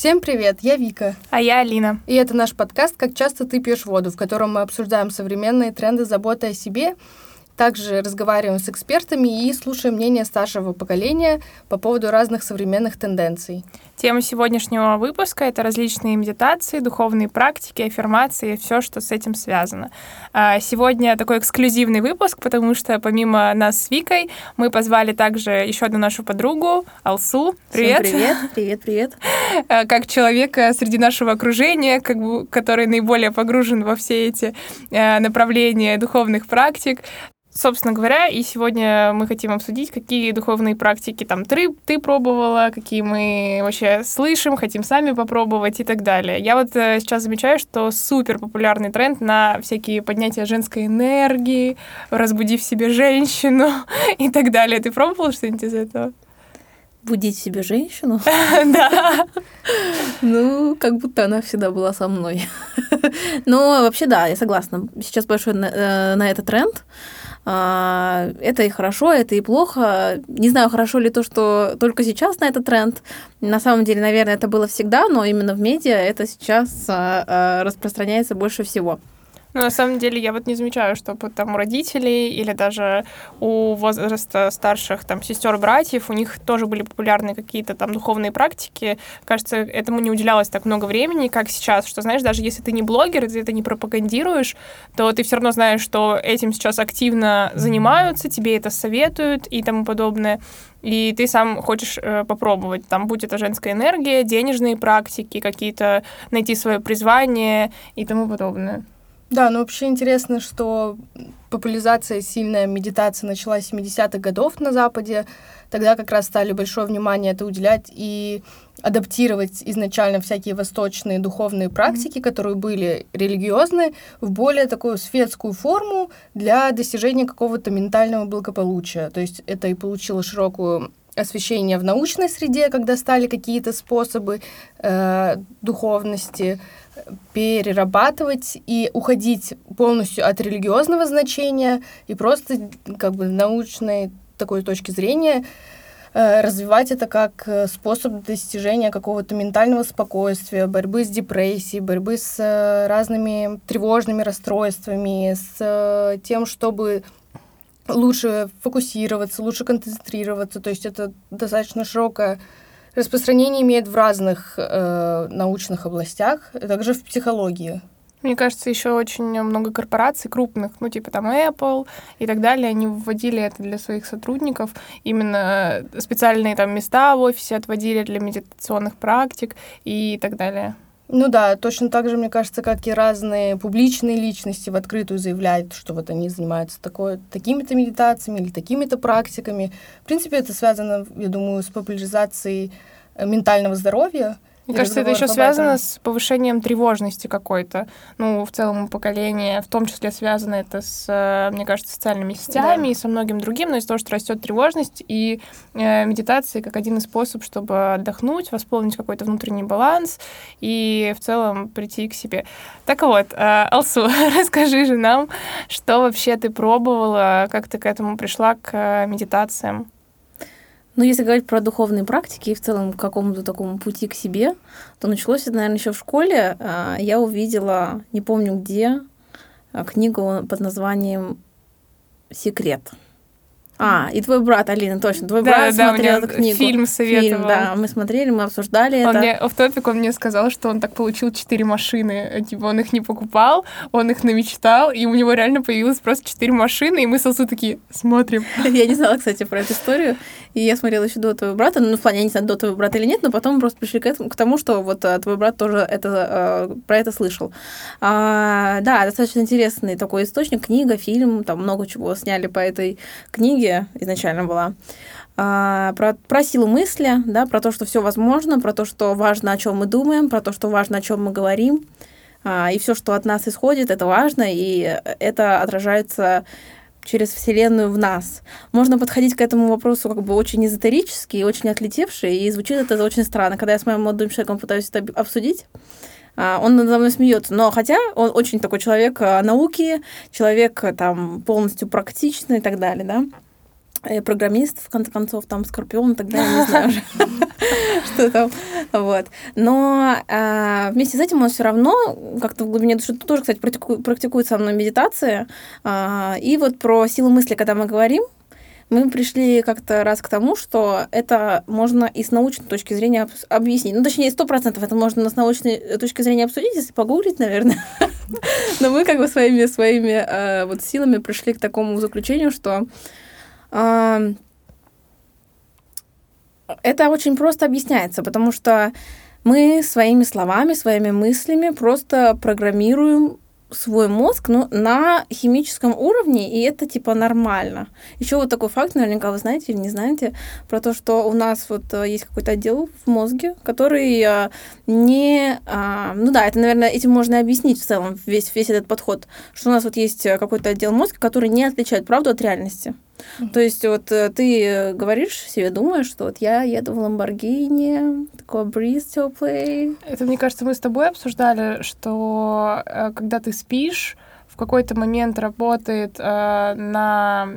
Всем привет, я Вика. А я Алина. И это наш подкаст «Как часто ты пьешь воду», в котором мы обсуждаем современные тренды заботы о себе также разговариваем с экспертами и слушаем мнение старшего поколения по поводу разных современных тенденций. Тема сегодняшнего выпуска — это различные медитации, духовные практики, аффирмации, все, что с этим связано. А, сегодня такой эксклюзивный выпуск, потому что помимо нас с Викой мы позвали также еще одну нашу подругу, Алсу. Привет. Всем привет, привет, привет. А, как человека среди нашего окружения, как бы, который наиболее погружен во все эти а, направления духовных практик, Собственно говоря, и сегодня мы хотим обсудить, какие духовные практики там ты, ты пробовала, какие мы вообще слышим, хотим сами попробовать и так далее. Я вот э, сейчас замечаю, что супер популярный тренд на всякие поднятия женской энергии, разбуди в себе женщину и так далее. Ты пробовала что-нибудь из этого? Будить себе женщину? Да. Ну, как будто она всегда была со мной. Но вообще, да, я согласна. Сейчас большой на э, это тренд. А, это и хорошо, это и плохо. Не знаю, хорошо ли то, что только сейчас на этот тренд. На самом деле, наверное, это было всегда, но именно в медиа это сейчас а, а, распространяется больше всего. Ну, на самом деле, я вот не замечаю, что там у родителей или даже у возраста старших там сестер братьев у них тоже были популярны какие-то там духовные практики. Кажется, этому не уделялось так много времени, как сейчас. Что, знаешь, даже если ты не блогер, ты это не пропагандируешь, то ты все равно знаешь, что этим сейчас активно занимаются, тебе это советуют и тому подобное и ты сам хочешь э, попробовать. Там будь это женская энергия, денежные практики, какие-то найти свое призвание и тому подобное. Да, ну вообще интересно, что популяризация сильная медитации началась в 70-х годов на Западе. Тогда как раз стали большое внимание это уделять и адаптировать изначально всякие восточные духовные практики, mm-hmm. которые были религиозные, в более такую светскую форму для достижения какого-то ментального благополучия. То есть это и получило широкую освещение в научной среде, когда стали какие-то способы э, духовности перерабатывать и уходить полностью от религиозного значения и просто как бы научной такой точки зрения э, развивать это как э, способ достижения какого-то ментального спокойствия, борьбы с депрессией, борьбы с э, разными тревожными расстройствами, с тем, чтобы лучше фокусироваться, лучше концентрироваться. То есть это достаточно широкая распространение имеет в разных э, научных областях, также в психологии. Мне кажется, еще очень много корпораций крупных, ну, типа там Apple и так далее, они вводили это для своих сотрудников. Именно специальные там места в офисе отводили для медитационных практик и так далее. Ну да, точно так же, мне кажется, как и разные публичные личности в открытую заявляют, что вот они занимаются такой, такими-то медитациями или такими-то практиками. В принципе, это связано, я думаю, с популяризацией э, ментального здоровья, мне кажется, это еще связано с повышением тревожности какой-то. Ну, в целом поколение, в том числе связано это с, э, мне кажется, социальными сетями да. и со многим другим, но из-за того, что растет тревожность и э, медитация как один из способов, чтобы отдохнуть, восполнить какой-то внутренний баланс и в целом прийти к себе. Так вот, э, Алсу, расскажи же нам, что вообще ты пробовала, как ты к этому пришла, к э, медитациям? Ну, если говорить про духовные практики и в целом к какому-то такому пути к себе, то началось это, наверное, еще в школе. А, я увидела, не помню где, а, книгу под названием «Секрет». А, и твой брат, Алина, точно. Твой да, брат да, смотрел эту книгу. Фильм советовал. Фильм, да, мы смотрели, мы обсуждали он это. Мне, в топик он мне сказал, что он так получил четыре машины. Типа он их не покупал, он их намечтал, и у него реально появилось просто четыре машины, и мы с Алсу такие смотрим. Я не знала, кстати, про эту историю. И я смотрела еще до твоего брата. Ну, в плане, я не знаю, до твоего брата или нет, но потом просто пришли к, этому, к тому, что вот а, твой брат тоже это, а, про это слышал. А, да, достаточно интересный такой источник, книга, фильм, там много чего сняли по этой книге изначально была. А, про, про силу мысли, да, про то, что все возможно, про то, что важно, о чем мы думаем, про то, что важно, о чем мы говорим. А, и все, что от нас исходит, это важно, и это отражается через Вселенную в нас. Можно подходить к этому вопросу как бы очень эзотерически и очень отлетевший, и звучит это очень странно. Когда я с моим молодым человеком пытаюсь это обсудить, а, он надо мной смеется. Но хотя он очень такой человек а, науки, человек там полностью практичный и так далее, да. Э, программист, в конце концов, там, Скорпион и так далее, не знаю уже, что там, вот. Но а, вместе с этим он все равно как-то в глубине души тоже, кстати, практикует со мной медитации. А, и вот про силу мысли, когда мы говорим, мы пришли как-то раз к тому, что это можно и с научной точки зрения объяснить. Ну, точнее, сто процентов это можно с научной точки зрения обсудить, если погуглить, наверное. Но мы как бы своими, своими э, вот силами пришли к такому заключению, что э, это очень просто объясняется, потому что мы своими словами, своими мыслями просто программируем свой мозг ну, на химическом уровне, и это типа нормально. Еще вот такой факт, наверняка вы знаете или не знаете, про то, что у нас вот э, есть какой-то отдел в мозге, который э, не... А, ну да, это, наверное, этим можно объяснить в целом весь, весь этот подход, что у нас вот есть э, какой-то отдел мозга, который не отличает правду от реальности. То есть вот э, ты э, говоришь себе, думаешь, что вот я еду в Ламборгини, такой бриз теплый. Это, мне кажется, мы с тобой обсуждали, что э, когда ты спишь, какой-то момент работает э, на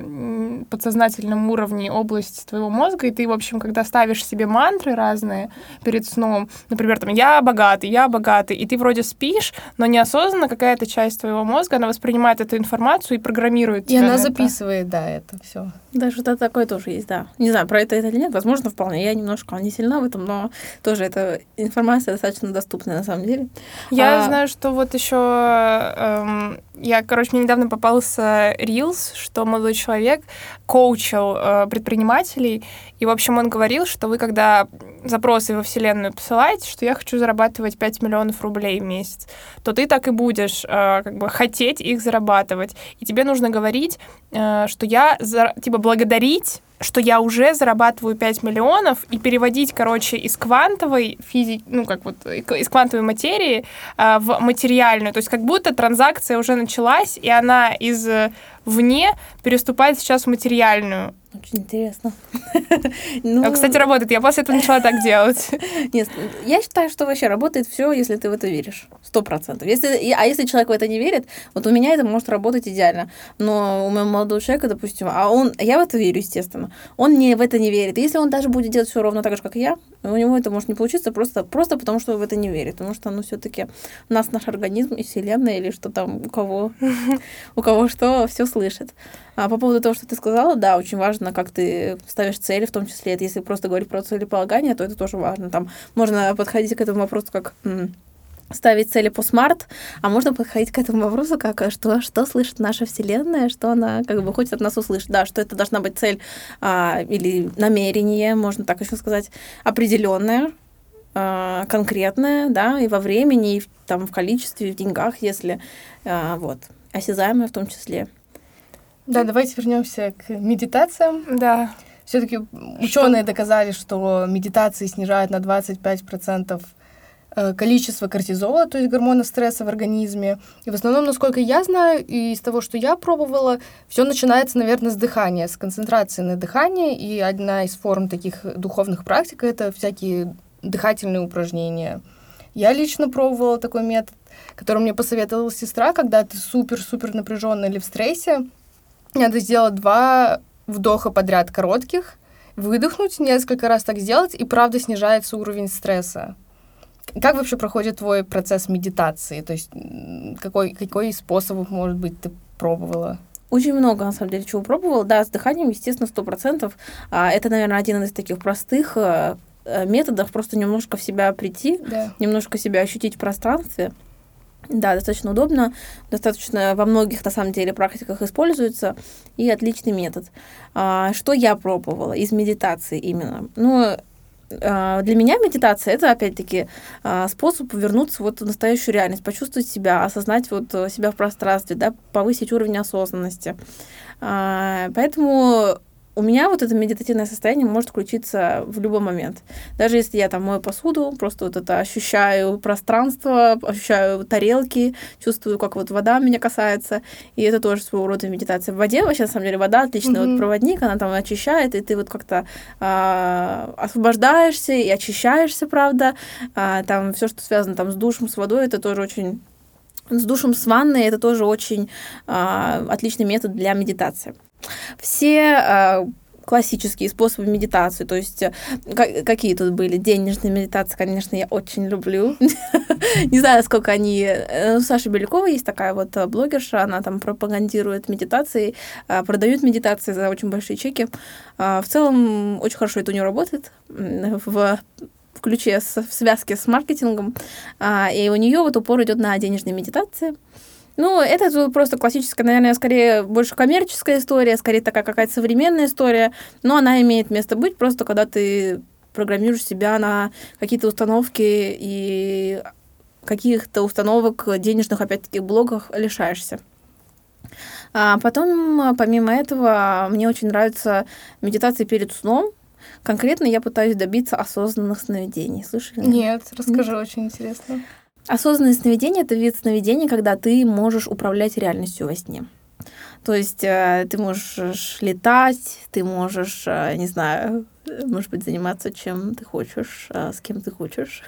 подсознательном уровне область твоего мозга, и ты, в общем, когда ставишь себе мантры разные перед сном, например, там «я богатый», «я богатый», и ты вроде спишь, но неосознанно какая-то часть твоего мозга, она воспринимает эту информацию и программирует И она записывает, да, это все. Да, что-то такое тоже есть, да. Не знаю, про это, это или нет, возможно, вполне. Я немножко не сильна в этом, но тоже эта информация достаточно доступная на самом деле. Я а... знаю, что вот еще эм, я, короче, мне недавно попался Reels, что молодой человек коучил э, предпринимателей, и, в общем, он говорил, что вы, когда запросы во Вселенную посылаете, что я хочу зарабатывать 5 миллионов рублей в месяц, то ты так и будешь э, как бы хотеть их зарабатывать. И тебе нужно говорить, э, что я, за, типа, благодарить что я уже зарабатываю 5 миллионов, и переводить, короче, из квантовой физики, ну, как вот, из квантовой материи э, в материальную. То есть как будто транзакция уже началась, и она из вне переступает сейчас в материальную. Очень интересно. ну, Кстати, работает. Я после этого начала так делать. Нет, я считаю, что вообще работает все, если ты в это веришь. Сто процентов. Если, а если человек в это не верит, вот у меня это может работать идеально. Но у моего молодого человека, допустим, а он, я в это верю, естественно, он не в это не верит. если он даже будет делать все ровно так же, как я, у него это может не получиться просто, просто потому, что в это не верит. Потому что, ну, все-таки нас наш организм и Вселенная, или что там, у кого, у кого что, все слышит. А по поводу того, что ты сказала, да, очень важно, как ты ставишь цели, в том числе, это если просто говорить про целеполагание, то это тоже важно. Там можно подходить к этому вопросу как ставить цели по смарт, а можно подходить к этому вопросу как а что, что слышит наша Вселенная, что она как бы хочет от нас услышать. Да, что это должна быть цель а, или намерение, можно так еще сказать, определенное, а, конкретное, да, и во времени, и в, там в количестве, и в деньгах, если а, вот осязаемое в том числе. Да, давайте вернемся к медитациям. Да. Все-таки ученые доказали, что медитации снижают на 25% э, количество кортизола, то есть гормона стресса в организме. И в основном, насколько я знаю, и из того, что я пробовала, все начинается, наверное, с дыхания, с концентрации на дыхании. И одна из форм таких духовных практик — это всякие дыхательные упражнения. Я лично пробовала такой метод, который мне посоветовала сестра, когда ты супер-супер напряженный или в стрессе, надо сделать два вдоха подряд коротких, выдохнуть, несколько раз так сделать, и правда снижается уровень стресса. Как вообще проходит твой процесс медитации? То есть какой, какой из способов, может быть, ты пробовала? Очень много, на самом деле, чего пробовала. Да, с дыханием, естественно, сто процентов. А, это, наверное, один из таких простых э, э, методов, просто немножко в себя прийти, да. немножко себя ощутить в пространстве. Да, достаточно удобно, достаточно во многих, на самом деле, практиках используется, и отличный метод. А, что я пробовала из медитации именно? Ну, а, для меня медитация это опять-таки а, способ вернуться вот в настоящую реальность, почувствовать себя, осознать вот себя в пространстве, да, повысить уровень осознанности. Поэтому у меня вот это медитативное состояние может включиться в любой момент. Даже если я там мою посуду, просто вот это ощущаю пространство, ощущаю тарелки, чувствую, как вот вода меня касается, и это тоже своего рода медитация. В воде вообще, на самом деле, вода отличный mm-hmm. вот проводник, она там очищает, и ты вот как-то а, освобождаешься и очищаешься, правда. А, там все, что связано там с душем, с водой, это тоже очень с душем, с ванной, это тоже очень а, отличный метод для медитации. Все э, классические способы медитации. То есть э, какие тут были? Денежные медитации, конечно, я очень люблю. Не знаю, сколько они... Э, у Саши Белякова есть такая вот блогерша, она там пропагандирует медитации, продает медитации за очень большие чеки. В целом, очень хорошо это у нее работает в ключе в связке с маркетингом, и у нее вот упор идет на денежные медитации. Ну, это просто классическая, наверное, скорее больше коммерческая история, скорее такая какая-то современная история, но она имеет место быть просто, когда ты программируешь себя на какие-то установки и каких-то установок денежных, опять-таки, блогах лишаешься. А потом, помимо этого, мне очень нравится медитация перед сном. Конкретно я пытаюсь добиться осознанных сновидений. Слышали? Нет, расскажи, Нет? очень интересно. Осознанное сновидение — это вид сновидения, когда ты можешь управлять реальностью во сне. То есть э, ты можешь летать, ты можешь, э, не знаю, может быть, заниматься чем ты хочешь, э, с кем ты хочешь.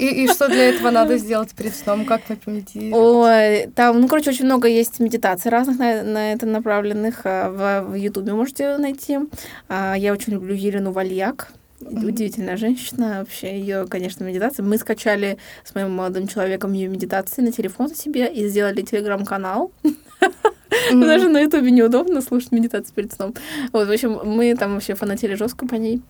И, и что для этого надо сделать перед сном? Как? Ой, там, ну, короче, очень много есть медитаций разных на, на это направленных. В Ютубе можете найти. Я очень люблю Елену Вальяк. Удивительная женщина, вообще ее, конечно, медитация. Мы скачали с моим молодым человеком ее медитации на телефон себе и сделали телеграм-канал. Даже на ютубе неудобно слушать медитацию перед сном. Вот, в общем, мы там вообще фанатели жестко по ней.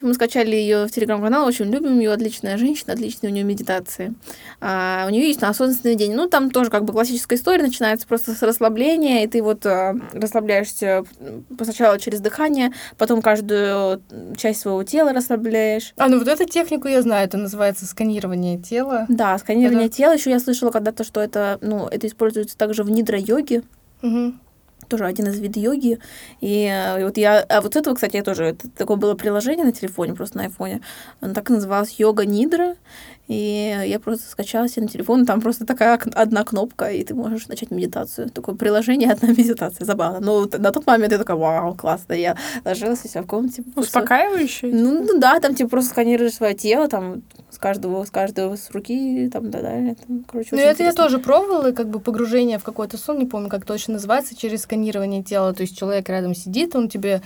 Мы скачали ее в телеграм-канал, очень любим ее, отличная женщина, отличные у нее медитации. А, у нее есть на осознанный день. Ну, там тоже как бы классическая история, начинается просто с расслабления, и ты вот а, расслабляешься сначала через дыхание, потом каждую часть своего тела расслабляешь. А, ну вот эту технику я знаю, это называется сканирование тела. Да, сканирование это... тела. Еще я слышала когда-то, что это, ну, это используется также в нидра-йоге. Угу тоже один из видов йоги. И, э, вот я... А вот этого, кстати, я тоже... Это, такое было приложение на телефоне, просто на айфоне. Оно так называлось «Йога Нидра». И я просто скачала себе на телефон, там просто такая одна кнопка, и ты можешь начать медитацию. Такое приложение, одна медитация, забавно. Но на тот момент я такая, вау, классно. Я ложилась у себя в комнате. Успокаивающий? Ну, ну да, там типа просто сканируешь свое тело, там с каждого, с каждого с руки, там, да, да, там, короче, Ну, это интересно. я тоже пробовала, как бы погружение в какой-то сон, не помню, как точно называется, через сканирование тела. То есть человек рядом сидит, он тебе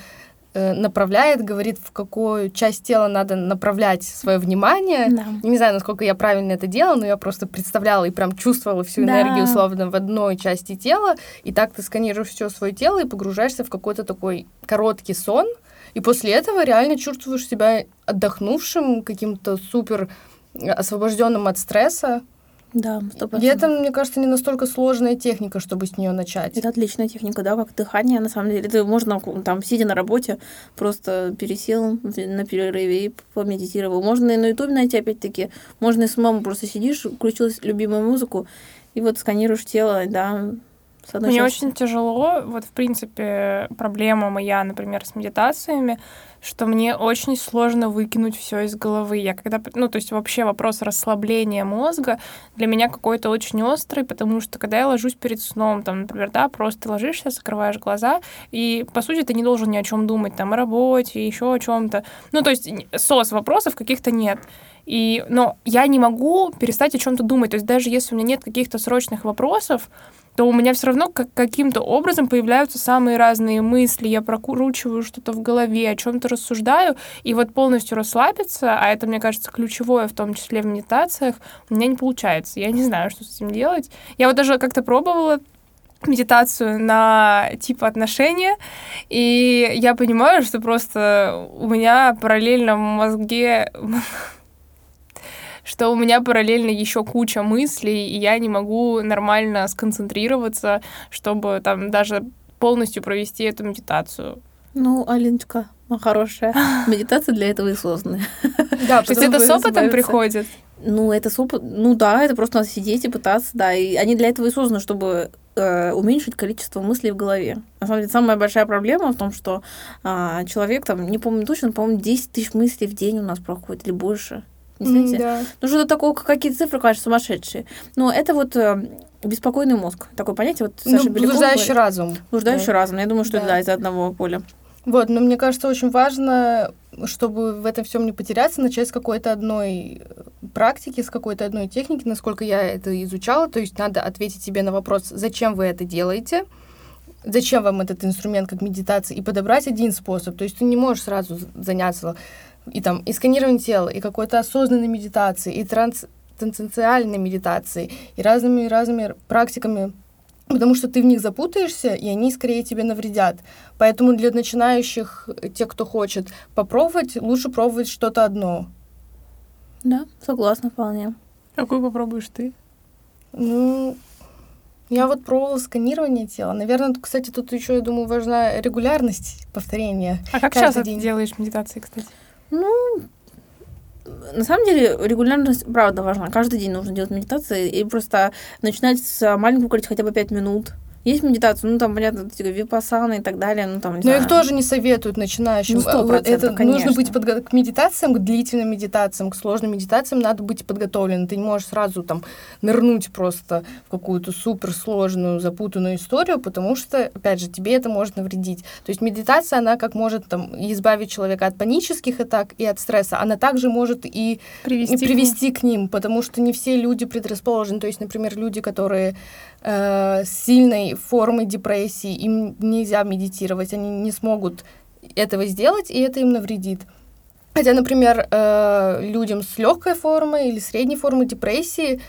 направляет, говорит, в какую часть тела надо направлять свое внимание. Да. Я не знаю, насколько я правильно это делала, но я просто представляла и прям чувствовала всю да. энергию, условно, в одной части тела. И так ты сканируешь все свое тело и погружаешься в какой-то такой короткий сон. И после этого реально чувствуешь себя отдохнувшим, каким-то супер освобожденным от стресса. Да, 100%. И это, мне кажется, не настолько сложная техника, чтобы с нее начать. Это отличная техника, да, как дыхание, на самом деле. Это можно, там, сидя на работе, просто пересел на перерыве и помедитировал. Можно и на ютубе найти, опять-таки. Можно и самому просто сидишь, включил любимую музыку, и вот сканируешь тело, да, мне очень тяжело, вот в принципе проблема моя, например, с медитациями, что мне очень сложно выкинуть все из головы. Я когда, ну, то есть вообще вопрос расслабления мозга для меня какой-то очень острый, потому что когда я ложусь перед сном, там, например, да, просто ложишься, закрываешь глаза, и, по сути, ты не должен ни о чем думать, там, о работе, еще о чем-то. Ну, то есть сос вопросов каких-то нет. И, но я не могу перестать о чем-то думать. То есть даже если у меня нет каких-то срочных вопросов, то у меня все равно как каким-то образом появляются самые разные мысли, я прокручиваю что-то в голове, о чем-то рассуждаю, и вот полностью расслабиться, а это, мне кажется, ключевое, в том числе в медитациях, у меня не получается. Я не знаю, что с этим делать. Я вот даже как-то пробовала медитацию на типа отношения, и я понимаю, что просто у меня параллельно в мозге что у меня параллельно еще куча мыслей, и я не могу нормально сконцентрироваться, чтобы там даже полностью провести эту медитацию. Ну, Алиночка, хорошая. Медитация для этого и создана. Да, то есть это с опытом приходит? Ну, это с опытом, ну да, это просто надо сидеть и пытаться, да, и они для этого и созданы, чтобы э, уменьшить количество мыслей в голове. На самом деле, самая большая проблема в том, что э, человек, там, не помню точно, по-моему, 10 тысяч мыслей в день у нас проходит или больше. Не знаете? Да. Ну, что-то такого, какие-то цифры, конечно, сумасшедшие. Но это вот э, беспокойный мозг. Такое понятие. Вот Саша ну, блуждающий разум. Блуждающий да. разум. Я думаю, что да. это да, из одного поля. Вот, но мне кажется, очень важно, чтобы в этом всем не потеряться, начать с какой-то одной практики, с какой-то одной техники, насколько я это изучала. То есть надо ответить себе на вопрос, зачем вы это делаете, зачем вам этот инструмент как медитация, и подобрать один способ. То есть ты не можешь сразу заняться и там и сканированием тела, и какой-то осознанной медитацией, и транс трансценциальной медитацией, и разными-разными практиками потому что ты в них запутаешься, и они скорее тебе навредят. Поэтому для начинающих, тех, кто хочет попробовать, лучше пробовать что-то одно. Да, согласна вполне. Какую попробуешь ты? Ну, я вот пробовала сканирование тела. Наверное, кстати, тут еще, я думаю, важна регулярность повторения. А как часто день. ты делаешь медитации, кстати? Ну, на самом деле регулярность, правда, важна. Каждый день нужно делать медитации и просто начинать с маленького хотя бы 5 минут. Есть медитация, ну там, понятно, типа, випасана и так далее, ну там, не Но знаю. их тоже не советуют начинающим. Ну, 100%, Это конечно. нужно быть подго- к медитациям, к длительным медитациям, к сложным медитациям надо быть подготовленным. Ты не можешь сразу там нырнуть просто в какую-то суперсложную, запутанную историю, потому что, опять же, тебе это может навредить. То есть медитация, она как может там избавить человека от панических атак и от стресса, она также может и привести, привести к, ним. к ним, потому что не все люди предрасположены. То есть, например, люди, которые э, сильной формой депрессии, им нельзя медитировать, они не смогут этого сделать, и это им навредит. Хотя, например, э, людям с легкой формой или средней формой депрессии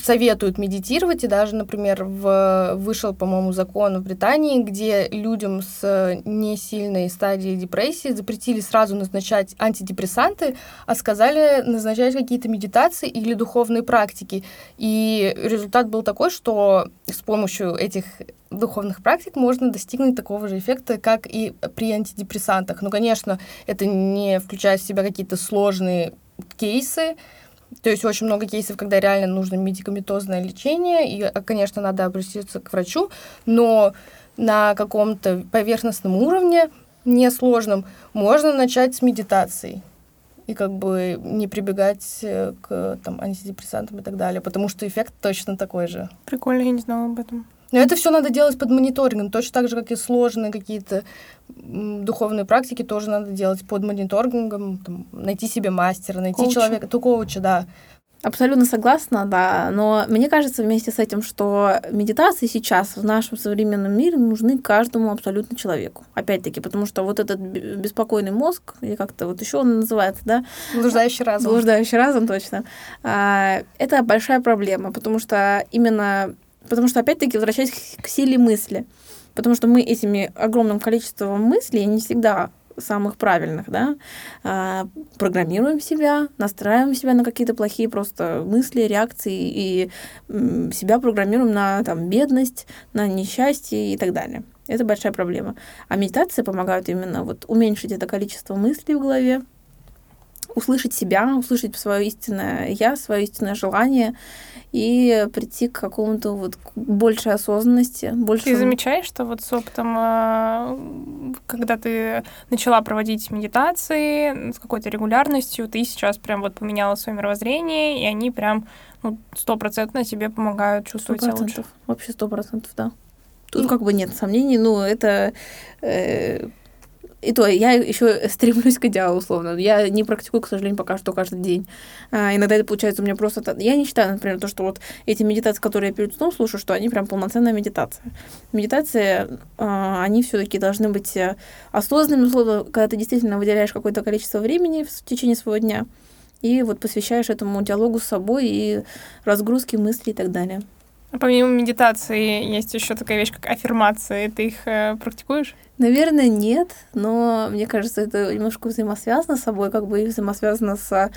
советуют медитировать, и даже, например, в, вышел, по-моему, закон в Британии, где людям с несильной стадией депрессии запретили сразу назначать антидепрессанты, а сказали назначать какие-то медитации или духовные практики. И результат был такой, что с помощью этих духовных практик можно достигнуть такого же эффекта, как и при антидепрессантах. Ну, конечно, это не включает в себя какие-то сложные кейсы, то есть очень много кейсов, когда реально нужно медикаментозное лечение, и, а, конечно, надо обратиться к врачу, но на каком-то поверхностном уровне, несложном, можно начать с медитации и как бы не прибегать э, к там, антидепрессантам и так далее, потому что эффект точно такой же. Прикольно, я не знала об этом. Но это все надо делать под мониторингом, точно так же, как и сложные какие-то духовные практики тоже надо делать под мониторингом, там, найти себе мастера, найти коуча. человека, то коуча, да. Абсолютно согласна, да. Но мне кажется вместе с этим, что медитации сейчас в нашем современном мире нужны каждому абсолютно человеку. Опять-таки, потому что вот этот беспокойный мозг, или как-то вот еще он называется, да? Блуждающий разум. Блуждающий разум, точно. А, это большая проблема, потому что именно Потому что, опять-таки, возвращаясь к силе мысли. Потому что мы этими огромным количеством мыслей, не всегда самых правильных, да, а, программируем себя, настраиваем себя на какие-то плохие просто мысли, реакции и себя программируем на там, бедность, на несчастье и так далее. Это большая проблема. А медитация помогает именно вот уменьшить это количество мыслей в голове, услышать себя, услышать свое истинное я, свое истинное желание и прийти к какому-то вот большей осознанности. Больше... Ты замечаешь, что вот с опытом, а, когда ты начала проводить медитации с какой-то регулярностью, ты сейчас прям вот поменяла свое мировоззрение, и они прям ну, стопроцентно тебе помогают чувствовать 100%. себя лучше. Вообще сто процентов, да. Тут как бы нет сомнений, но это э, и то я еще стремлюсь к идеалу, условно. Я не практикую, к сожалению, пока что каждый день. А, иногда это получается у меня просто... Я не считаю, например, то, что вот эти медитации, которые я перед сном слушаю, что они прям полноценная медитация. Медитации, а, они все таки должны быть э, осознанными, условно, когда ты действительно выделяешь какое-то количество времени в течение своего дня и вот посвящаешь этому диалогу с собой и разгрузке мыслей и так далее. А помимо медитации есть еще такая вещь, как аффирмации. Ты их э, практикуешь? Наверное, нет, но мне кажется, это немножко взаимосвязано с собой, как бы и взаимосвязано с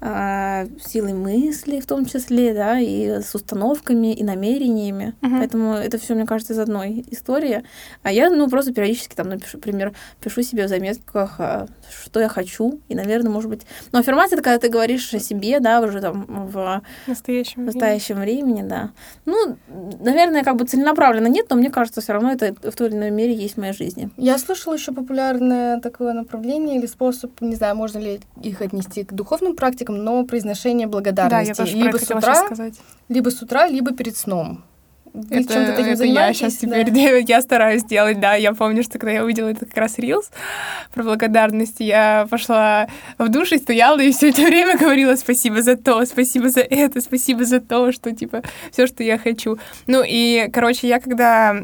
а, силой мысли в том числе, да, и с установками, и намерениями. Uh-huh. Поэтому это все, мне кажется, из одной истории. А я, ну, просто периодически там, например, пишу себе в заметках, а, что я хочу, и, наверное, может быть... Ну, аффирмация — это когда ты говоришь о себе, да, уже там в настоящем, настоящем времени. времени, да. Ну, наверное, как бы целенаправленно нет, но мне кажется, все равно это в той или иной мере есть в моей жизни. Я слышала еще популярное такое направление или способ, не знаю, можно ли их отнести к духовным практикам, но произношение благодарности. Да, я тоже либо с утра, либо с утра, либо перед сном. Вы это, чем-то таким это я сейчас да. теперь я стараюсь делать, да. Я помню, что когда я увидела это как раз рилс про благодарность, я пошла в душ и стояла и все это время говорила спасибо за то, спасибо за это, спасибо за то, что типа все, что я хочу. Ну и, короче, я когда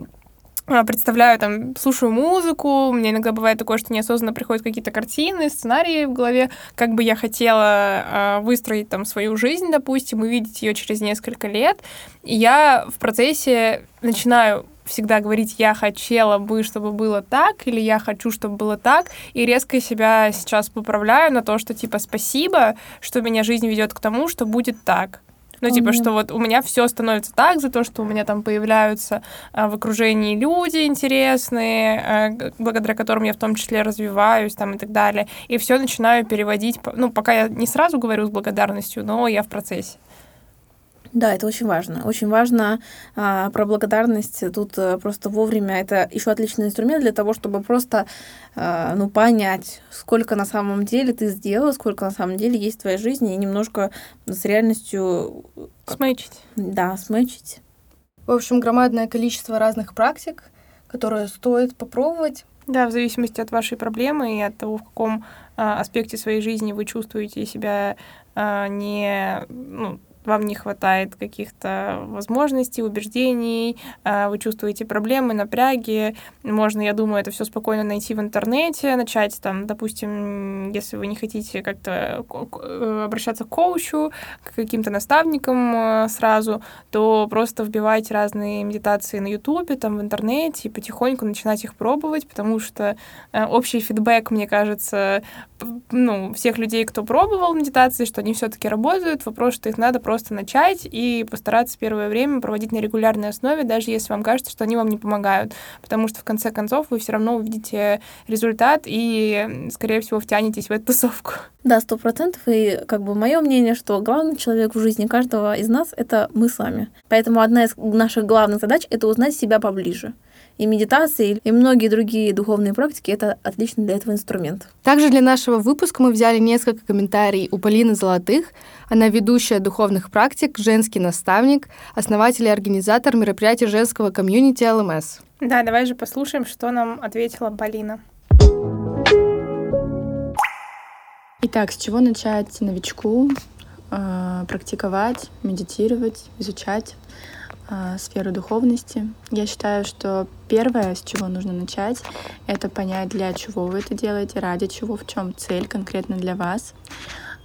представляю, там, слушаю музыку, у меня иногда бывает такое, что неосознанно приходят какие-то картины, сценарии в голове, как бы я хотела э, выстроить там свою жизнь, допустим, увидеть ее через несколько лет, и я в процессе начинаю всегда говорить, я хотела бы, чтобы было так, или я хочу, чтобы было так, и резко себя сейчас поправляю на то, что типа спасибо, что меня жизнь ведет к тому, что будет так. Ну, типа, что вот у меня все становится так за то, что у меня там появляются а, в окружении люди интересные, а, благодаря которым я в том числе развиваюсь там и так далее. И все начинаю переводить, ну, пока я не сразу говорю с благодарностью, но я в процессе. Да, это очень важно. Очень важно а, про благодарность. Тут а, просто вовремя это еще отличный инструмент для того, чтобы просто а, ну, понять, сколько на самом деле ты сделала, сколько на самом деле есть в твоей жизни, и немножко с реальностью... Смычить. Да, смычить. В общем, громадное количество разных практик, которые стоит попробовать. Да, в зависимости от вашей проблемы и от того, в каком а, аспекте своей жизни вы чувствуете себя а, не ну, вам не хватает каких-то возможностей, убеждений, а, вы чувствуете проблемы, напряги, можно, я думаю, это все спокойно найти в интернете, начать там, допустим, если вы не хотите как-то э, обращаться к коучу, к каким-то наставникам э, сразу, то просто вбивайте разные медитации на ютубе, там, в интернете, и потихоньку начинать их пробовать, потому что э, общий фидбэк, мне кажется, ну, всех людей, кто пробовал медитации, что они все-таки работают, вопрос, что их надо просто просто начать и постараться первое время проводить на регулярной основе, даже если вам кажется, что они вам не помогают. Потому что в конце концов вы все равно увидите результат и, скорее всего, втянетесь в эту тусовку. Да, сто процентов. И как бы мое мнение, что главный человек в жизни каждого из нас — это мы сами. Поэтому одна из наших главных задач — это узнать себя поближе и медитации, и многие другие духовные практики — это отличный для этого инструмент. Также для нашего выпуска мы взяли несколько комментариев у Полины Золотых. Она ведущая духовных практик, женский наставник, основатель и организатор мероприятий женского комьюнити ЛМС. Да, давай же послушаем, что нам ответила Полина. Итак, с чего начать новичку э, практиковать, медитировать, изучать э, сферу духовности? Я считаю, что первое, с чего нужно начать, это понять, для чего вы это делаете, ради чего, в чем цель конкретно для вас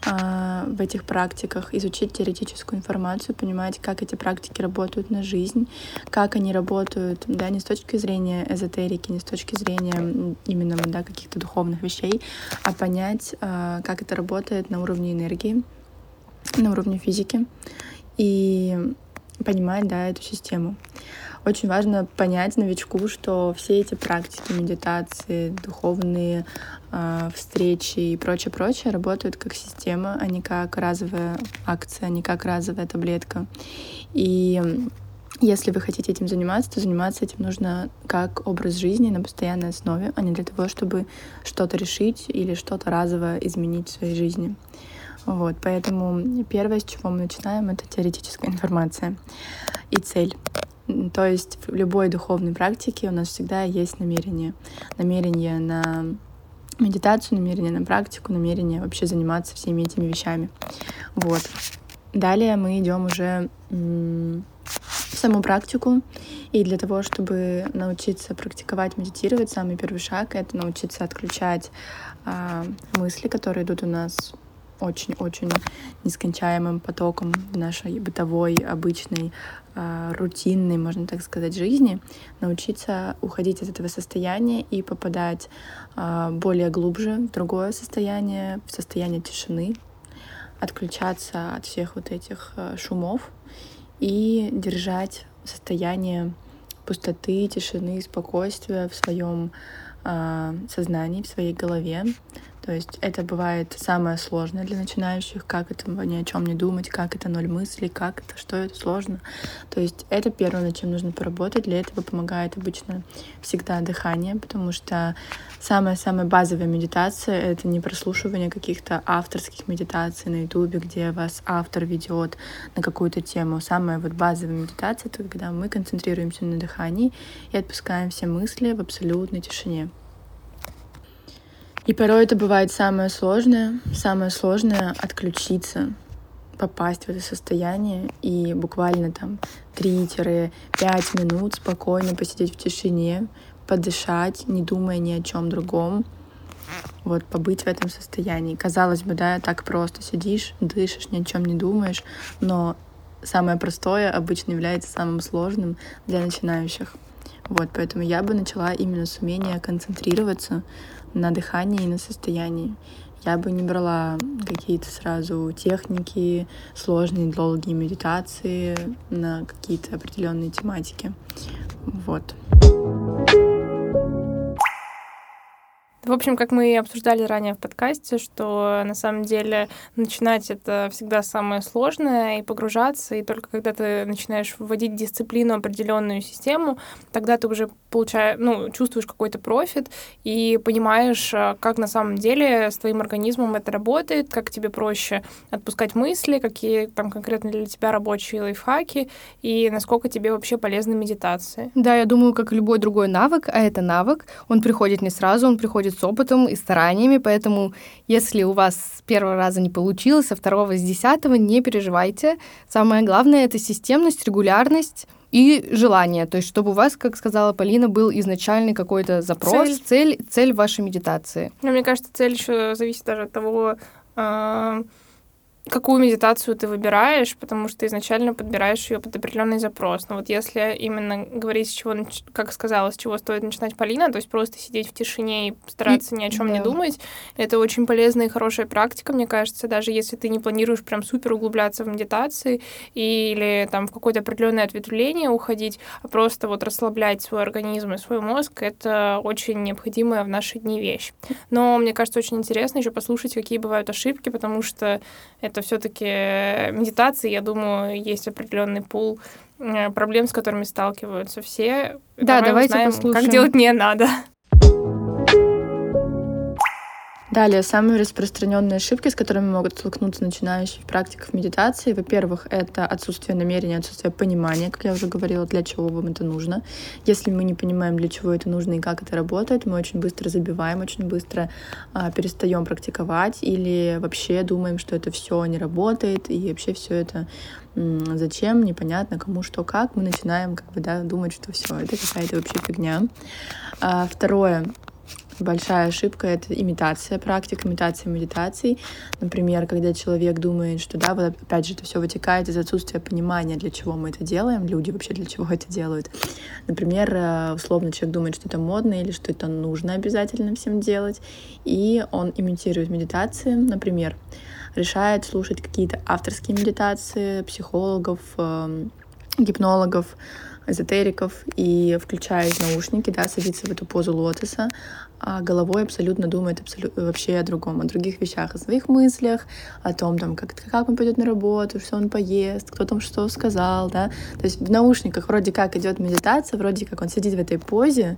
в этих практиках, изучить теоретическую информацию, понимать, как эти практики работают на жизнь, как они работают, да, не с точки зрения эзотерики, не с точки зрения именно да, каких-то духовных вещей, а понять, э, как это работает на уровне энергии, на уровне физики и понимать, да, эту систему. Очень важно понять новичку, что все эти практики, медитации, духовные э, встречи и прочее-прочее работают как система, а не как разовая акция, а не как разовая таблетка. И если вы хотите этим заниматься, то заниматься этим нужно как образ жизни на постоянной основе, а не для того, чтобы что-то решить или что-то разово изменить в своей жизни. Вот, поэтому первое, с чего мы начинаем, это теоретическая информация и цель. То есть в любой духовной практике у нас всегда есть намерение. Намерение на медитацию, намерение на практику, намерение вообще заниматься всеми этими вещами. Вот. Далее мы идем уже в саму практику. И для того, чтобы научиться практиковать, медитировать, самый первый шаг — это научиться отключать а, мысли, которые идут у нас очень-очень нескончаемым потоком в нашей бытовой, обычной, а, рутинной, можно так сказать, жизни, научиться уходить из этого состояния и попадать а, более глубже в другое состояние, в состояние тишины, отключаться от всех вот этих а, шумов и держать состояние пустоты, тишины, спокойствия в своем сознании, в своей голове, то есть это бывает самое сложное для начинающих, как это ни о чем не думать, как это ноль мыслей, как это, что это сложно. То есть это первое, над чем нужно поработать. Для этого помогает обычно всегда дыхание, потому что самая-самая базовая медитация — это не прослушивание каких-то авторских медитаций на ютубе, где вас автор ведет на какую-то тему. Самая вот базовая медитация — это когда мы концентрируемся на дыхании и отпускаем все мысли в абсолютной тишине. И порой это бывает самое сложное. Самое сложное — отключиться. попасть в это состояние и буквально там 3-5 минут спокойно посидеть в тишине, подышать, не думая ни о чем другом, вот побыть в этом состоянии. Казалось бы, да, так просто сидишь, дышишь, ни о чем не думаешь, но самое простое обычно является самым сложным для начинающих. Вот, поэтому я бы начала именно с умения концентрироваться на дыхании и на состоянии. Я бы не брала какие-то сразу техники, сложные, долгие медитации на какие-то определенные тематики. Вот. В общем, как мы и обсуждали ранее в подкасте, что на самом деле начинать это всегда самое сложное и погружаться, и только когда ты начинаешь вводить дисциплину, определенную систему, тогда ты уже получаешь, ну, чувствуешь какой-то профит и понимаешь, а, как на самом деле с твоим организмом это работает, как тебе проще отпускать мысли, какие там конкретно для тебя рабочие лайфхаки и насколько тебе вообще полезны медитации. Да, я думаю, как любой другой навык, а это навык, он приходит не сразу, он приходит с опытом и стараниями, поэтому если у вас с первого раза не получилось, а второго с десятого, не переживайте. Самое главное — это системность, регулярность, и желание, то есть чтобы у вас, как сказала Полина, был изначальный какой-то запрос, цель, цель, цель вашей медитации. Но мне кажется, цель еще зависит даже от того, э, какую медитацию ты выбираешь, потому что изначально подбираешь ее под определенный запрос. Но вот если именно говорить, с чего, как сказала, с чего стоит начинать Полина, то есть просто сидеть в тишине и стараться ни о чем да. не думать, это очень полезная и хорошая практика, мне кажется, даже если ты не планируешь прям супер углубляться в медитации или там в какое-то определенное ответвление уходить, а просто вот расслаблять свой организм и свой мозг, это очень необходимая в наши дни вещь. Но мне кажется, очень интересно еще послушать, какие бывают ошибки, потому что это что все-таки медитации, я думаю, есть определенный пул э, проблем, с которыми сталкиваются все. Да, Давай давайте узнаем, послушаем. Как делать не надо. Далее, самые распространенные ошибки, с которыми могут столкнуться начинающие в практиках медитации, во-первых, это отсутствие намерения, отсутствие понимания, как я уже говорила, для чего вам это нужно. Если мы не понимаем, для чего это нужно и как это работает, мы очень быстро забиваем, очень быстро а, перестаем практиковать или вообще думаем, что это все не работает и вообще все это зачем, непонятно, кому что как, мы начинаем как бы, да, думать, что все, это какая-то вообще фигня. А, второе, Большая ошибка — это имитация практик, имитация медитаций. Например, когда человек думает, что, да, вот опять же, это все вытекает из отсутствия понимания, для чего мы это делаем, люди вообще для чего это делают. Например, э, условно человек думает, что это модно или что это нужно обязательно всем делать, и он имитирует медитации, например, решает слушать какие-то авторские медитации психологов, эм, гипнологов, эзотериков и включает наушники, да, садится в эту позу лотоса, а головой абсолютно думает абсолютно вообще о другом, о других вещах, о своих мыслях, о том, там, как, как он пойдет на работу, что он поест, кто там что сказал, да. То есть в наушниках вроде как идет медитация, вроде как он сидит в этой позе,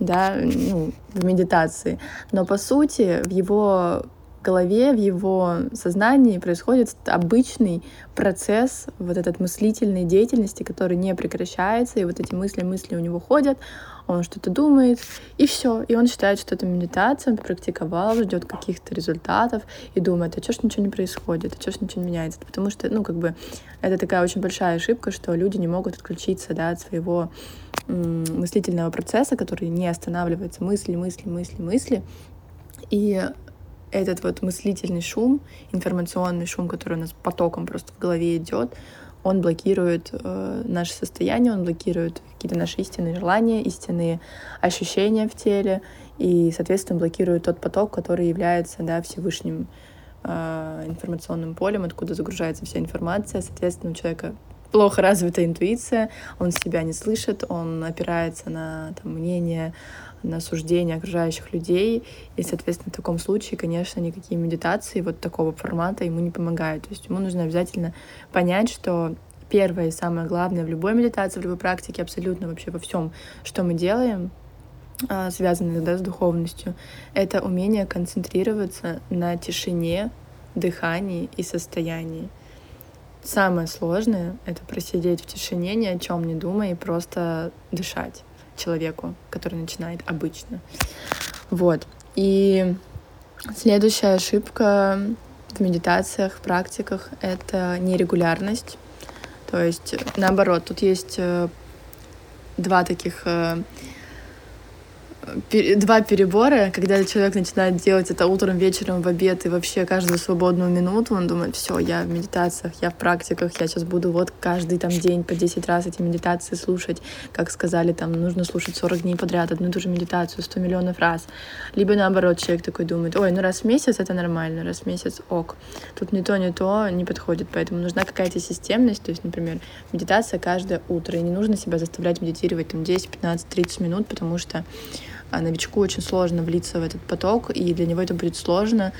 да, ну, в медитации, но по сути в его голове, в его сознании происходит обычный процесс вот этот мыслительной деятельности, который не прекращается, и вот эти мысли, мысли у него ходят, он что-то думает, и все. И он считает, что это медитация, он практиковал, ждет каких-то результатов и думает, а что ж ничего не происходит, а что ж ничего не меняется. Потому что, ну, как бы, это такая очень большая ошибка, что люди не могут отключиться, да, от своего мыслительного процесса, который не останавливается. Мысли, мысли, мысли, мысли. И этот вот мыслительный шум, информационный шум, который у нас потоком просто в голове идет, он блокирует э, наше состояние, он блокирует какие-то наши истинные желания, истинные ощущения в теле, и, соответственно, блокирует тот поток, который является да, Всевышним э, информационным полем, откуда загружается вся информация. Соответственно, у человека плохо развитая интуиция, он себя не слышит, он опирается на там, мнение на суждение окружающих людей. И, соответственно, в таком случае, конечно, никакие медитации вот такого формата ему не помогают. То есть ему нужно обязательно понять, что первое и самое главное в любой медитации, в любой практике, абсолютно вообще во всем, что мы делаем, а, связанное да, с духовностью, это умение концентрироваться на тишине, дыхании и состоянии. Самое сложное — это просидеть в тишине, ни о чем не думая и просто дышать человеку, который начинает обычно. Вот. И следующая ошибка в медитациях, в практиках — это нерегулярность. То есть, наоборот, тут есть э, два таких э, два перебора, когда человек начинает делать это утром, вечером, в обед и вообще каждую свободную минуту, он думает, все, я в медитациях, я в практиках, я сейчас буду вот каждый там день по 10 раз эти медитации слушать, как сказали, там нужно слушать 40 дней подряд одну и ту же медитацию 100 миллионов раз. Либо наоборот, человек такой думает, ой, ну раз в месяц это нормально, раз в месяц ок. Тут не то, не то не подходит, поэтому нужна какая-то системность, то есть, например, медитация каждое утро, и не нужно себя заставлять медитировать там 10, 15, 30 минут, потому что а новичку очень сложно влиться в этот поток, и для него это будет сложно,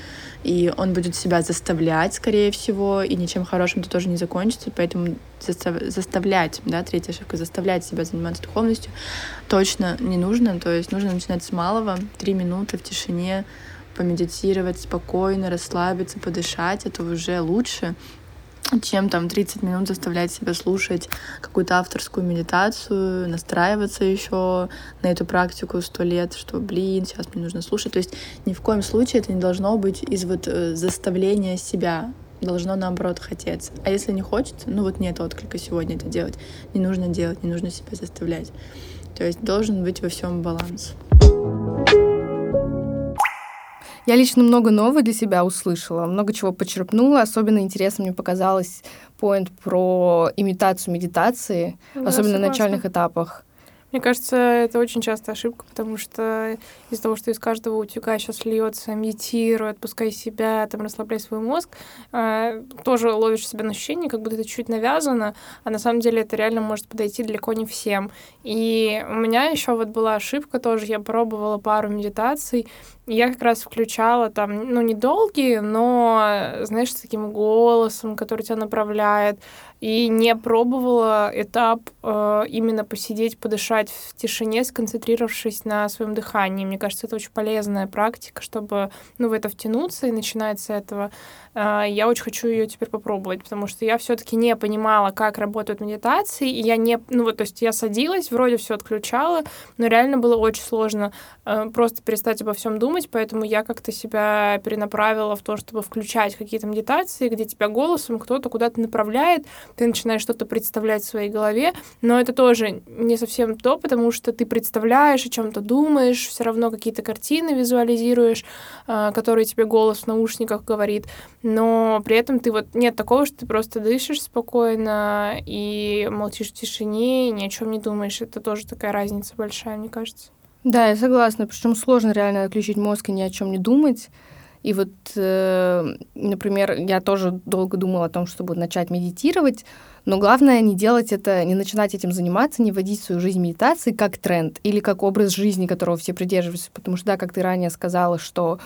и он будет себя заставлять, скорее всего, и ничем хорошим это тоже не закончится, поэтому заставлять, да, третья ошибка, заставлять себя заниматься духовностью точно не нужно, то есть нужно начинать с малого, три минуты в тишине, помедитировать спокойно, расслабиться, подышать, это уже лучше, чем там 30 минут заставлять себя слушать какую-то авторскую медитацию, настраиваться еще на эту практику сто лет, что, блин, сейчас мне нужно слушать. То есть ни в коем случае это не должно быть из вот э, заставления себя, должно наоборот хотеться. А если не хочется, ну вот нет отклика сегодня это делать, не нужно делать, не нужно себя заставлять. То есть должен быть во всем баланс. Я лично много нового для себя услышала, много чего почерпнула. Особенно интересно мне показалось поинт про имитацию медитации, да, особенно на начальных этапах. Мне кажется, это очень частая ошибка, потому что из-за того, что из каждого утюга сейчас льется, медитируй, отпускай себя, там, расслабляй свой мозг, э, тоже ловишь себя на ощущение, как будто это чуть навязано, а на самом деле это реально может подойти далеко не всем. И у меня еще вот была ошибка тоже, я пробовала пару медитаций, и я как раз включала там, ну, недолгие, но, знаешь, с таким голосом, который тебя направляет, и не пробовала этап э, именно посидеть, подышать в тишине, сконцентрировавшись на своем дыхании. Мне кажется, это очень полезная практика, чтобы ну, в это втянуться, и начинать с этого. Э, я очень хочу ее теперь попробовать, потому что я все-таки не понимала, как работают медитации, и я не, ну вот, то есть я садилась, вроде все отключала, но реально было очень сложно э, просто перестать обо всем думать, поэтому я как-то себя перенаправила в то, чтобы включать какие-то медитации, где тебя голосом кто-то куда-то направляет, ты начинаешь что-то представлять в своей голове, но это тоже не совсем то, потому что ты представляешь, о чем-то думаешь, все равно какие-то картины визуализируешь, а, которые тебе голос в наушниках говорит, но при этом ты вот нет такого, что ты просто дышишь спокойно и молчишь в тишине, ни о чем не думаешь. Это тоже такая разница большая, мне кажется. Да, я согласна. Причем сложно реально отключить мозг и ни о чем не думать. И вот, э, например, я тоже долго думала о том, чтобы начать медитировать, но главное не делать это, не начинать этим заниматься, не вводить в свою жизнь медитации как тренд или как образ жизни, которого все придерживаются. Потому что, да, как ты ранее сказала, что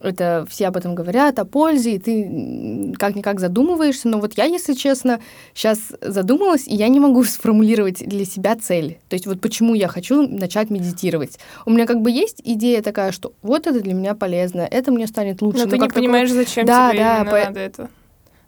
это все об этом говорят, о пользе, и ты как-никак задумываешься. Но вот я, если честно, сейчас задумалась, и я не могу сформулировать для себя цель. То есть вот почему я хочу начать медитировать. У меня как бы есть идея такая, что вот это для меня полезно, это мне станет лучше. Но, Но ты не понимаешь, такое... зачем да, тебе да, именно по... надо это.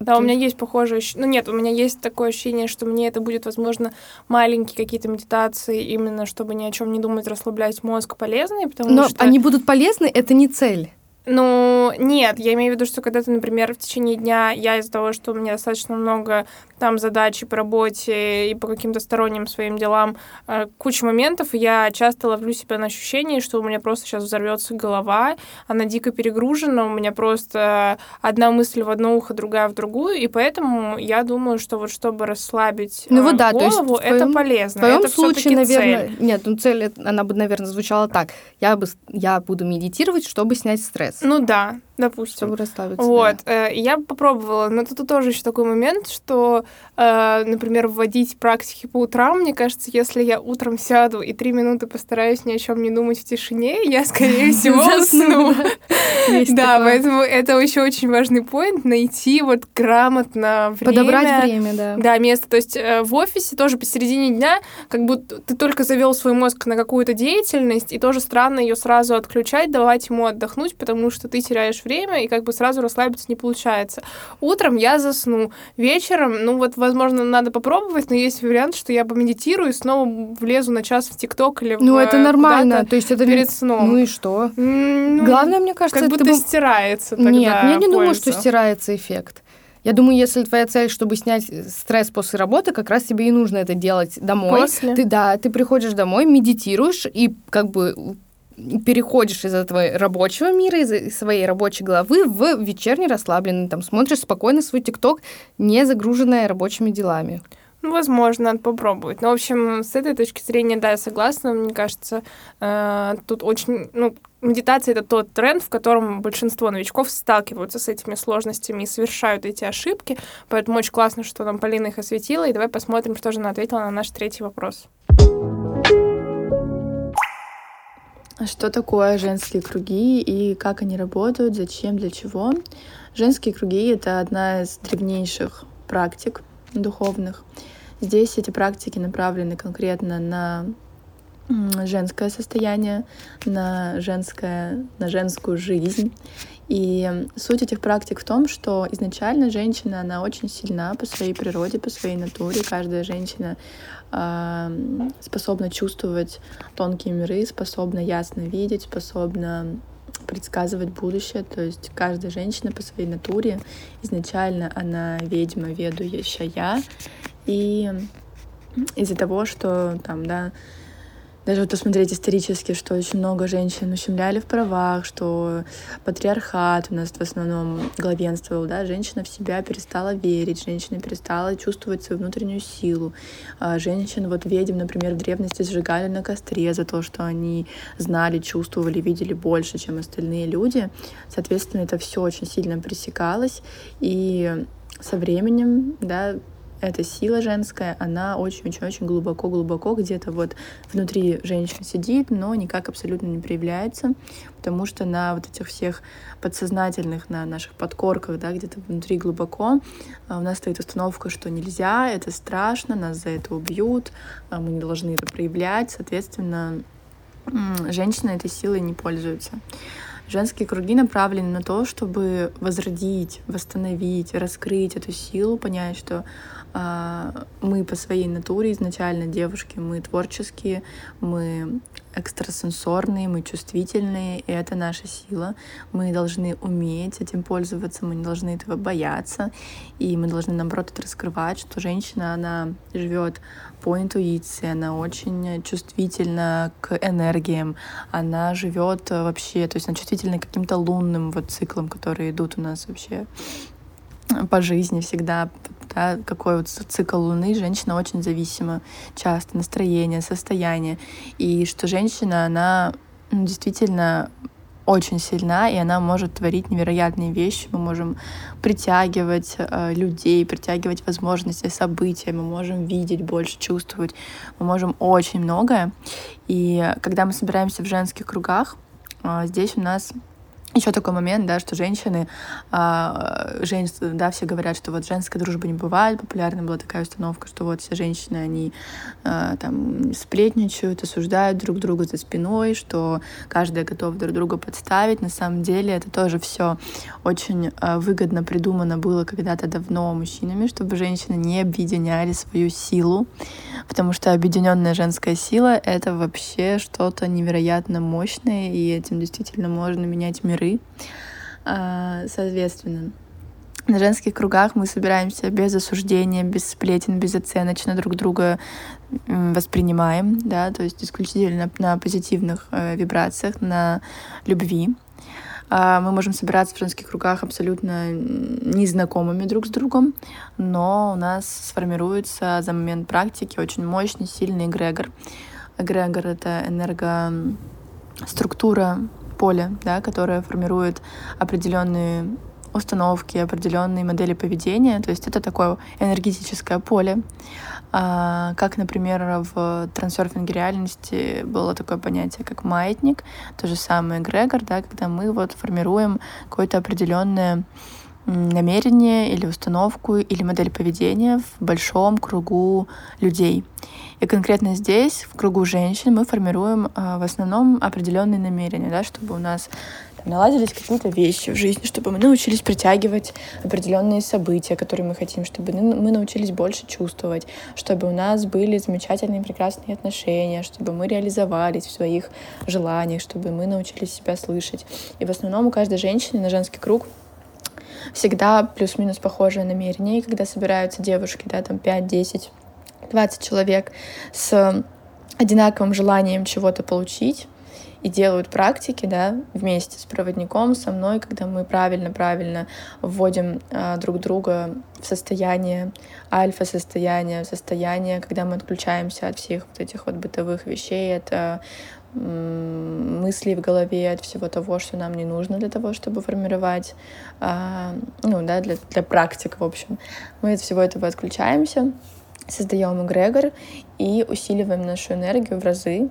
Да, у меня есть похожее ощущение. Ну нет, у меня есть такое ощущение, что мне это будет, возможно, маленькие какие-то медитации, именно чтобы ни о чем не думать, расслаблять мозг полезные, потому Но что... они будут полезны, это не цель. Ну, нет, я имею в виду, что когда ты, например, в течение дня, я из-за того, что у меня достаточно много там задачи по работе и по каким-то сторонним своим делам, э, куча моментов, и я часто ловлю себя на ощущение, что у меня просто сейчас взорвется голова, она дико перегружена, у меня просто одна мысль в одно ухо, другая в другую, и поэтому я думаю, что вот чтобы расслабить ну, вот, да, голову, то есть это твоем, полезно. В твоем это случае, наверное, цель. нет, ну цель, она бы, наверное, звучала так. Я, бы, я буду медитировать, чтобы снять стресс. Ну да, допустим. Чтобы расслабиться. Вот. Да. Э, я попробовала, но тут тоже еще такой момент, что, э, например, вводить практики по утрам, мне кажется, если я утром сяду и три минуты постараюсь ни о чем не думать в тишине, я, скорее всего, усну. Да, поэтому это еще очень важный поинт, найти вот грамотно время. Подобрать время, да. Да, место. То есть э, в офисе тоже посередине дня, как будто ты только завел свой мозг на какую-то деятельность, и тоже странно ее сразу отключать, давать ему отдохнуть, потому что ты теряешь время, и как бы сразу расслабиться не получается. Утром я засну, вечером, ну вот, возможно, надо попробовать, но есть вариант, что я помедитирую и снова влезу на час в ТикТок или Ну, в, это нормально, то есть это... перед сном. Ну и что? Ну, Главное, мне кажется, как будто бы- стирается тогда Нет, я не думаю, польза. что стирается эффект. Я думаю, если твоя цель, чтобы снять стресс после работы, как раз тебе и нужно это делать домой. После? Ты да, ты приходишь домой, медитируешь и как бы переходишь из этого рабочего мира, из своей рабочей головы в вечерний расслабленный, там смотришь спокойно свой ТикТок, не загруженная рабочими делами. Ну, возможно, надо попробовать. Но, в общем, с этой точки зрения, да, я согласна. Мне кажется, э, тут очень... Ну, медитация — это тот тренд, в котором большинство новичков сталкиваются с этими сложностями и совершают эти ошибки. Поэтому очень классно, что нам Полина их осветила. И давай посмотрим, что же она ответила на наш третий вопрос. Что такое женские круги и как они работают, зачем, для чего? Женские круги — это одна из древнейших практик духовных. Здесь эти практики направлены конкретно на женское состояние, на, женское, на женскую жизнь. И суть этих практик в том, что изначально женщина, она очень сильна по своей природе, по своей натуре. Каждая женщина способна чувствовать тонкие миры, способна ясно видеть, способна предсказывать будущее. То есть каждая женщина по своей натуре изначально она ведьма, ведущая. И из-за того, что там, да, даже вот посмотреть исторически, что очень много женщин ущемляли в правах, что патриархат у нас в основном главенствовал, да, женщина в себя перестала верить, женщина перестала чувствовать свою внутреннюю силу. А Женщин, вот ведьм, например, в древности сжигали на костре за то, что они знали, чувствовали, видели больше, чем остальные люди. Соответственно, это все очень сильно пресекалось, и со временем, да, эта сила женская, она очень-очень-очень глубоко-глубоко где-то вот внутри женщин сидит, но никак абсолютно не проявляется, потому что на вот этих всех подсознательных, на наших подкорках, да, где-то внутри глубоко а, у нас стоит установка, что нельзя, это страшно, нас за это убьют, а, мы не должны это проявлять, соответственно, женщины этой силой не пользуются. Женские круги направлены на то, чтобы возродить, восстановить, раскрыть эту силу, понять, что а, мы по своей натуре изначально девушки, мы творческие, мы экстрасенсорные, мы чувствительные, и это наша сила. Мы должны уметь этим пользоваться, мы не должны этого бояться, и мы должны, наоборот, это раскрывать, что женщина, она живет по интуиции, она очень чувствительна к энергиям, она живет вообще, то есть она чувствительна к каким-то лунным вот циклам, которые идут у нас вообще по жизни всегда, да, какой вот цикл Луны, женщина очень зависима часто, настроение, состояние. И что женщина, она ну, действительно очень сильна, и она может творить невероятные вещи. Мы можем притягивать э, людей, притягивать возможности, события, мы можем видеть больше, чувствовать, мы можем очень многое. И когда мы собираемся в женских кругах, э, здесь у нас еще такой момент, да, что женщины, а, женщины, да, все говорят, что вот женской дружбы не бывает. Популярна была такая установка, что вот все женщины, они а, там сплетничают, осуждают друг друга за спиной, что каждая готова друг друга подставить. На самом деле это тоже все очень а, выгодно придумано было когда-то давно мужчинами, чтобы женщины не объединяли свою силу, потому что объединенная женская сила — это вообще что-то невероятно мощное, и этим действительно можно менять миры. А, Соответственно, на женских кругах мы собираемся без осуждения, без сплетен, безоценочно друг друга воспринимаем, да, то есть исключительно на позитивных э, вибрациях, на любви. А, Мы можем собираться в женских кругах абсолютно незнакомыми друг с другом, но у нас сформируется за момент практики очень мощный, сильный эгрегор. Эгрегор — это энергоструктура поля, да, которая формирует определенные установки, определенные модели поведения. То есть это такое энергетическое поле. А, Как, например, в трансерфинге реальности было такое понятие, как маятник, то же самое эгрегор, да, когда мы вот формируем какое-то определенное намерение или установку или модель поведения в большом кругу людей. И конкретно здесь, в кругу женщин, мы формируем а, в основном определенные намерения, да, чтобы у нас там, наладились какие-то вещи в жизни, чтобы мы научились притягивать определенные события, которые мы хотим, чтобы мы научились больше чувствовать, чтобы у нас были замечательные, прекрасные отношения, чтобы мы реализовались в своих желаниях, чтобы мы научились себя слышать. И в основном у каждой женщины на женский круг всегда плюс-минус похожее намерение. И когда собираются девушки, да, там 5, 10, 20 человек с одинаковым желанием чего-то получить, и делают практики, да, вместе с проводником, со мной, когда мы правильно-правильно вводим э, друг друга в состояние альфа-состояние, состояние, когда мы отключаемся от всех вот этих вот бытовых вещей, от э, мыслей в голове, от всего того, что нам не нужно для того, чтобы формировать, э, ну, да, для, для практик, в общем. Мы от всего этого отключаемся, создаем эгрегор и усиливаем нашу энергию в разы,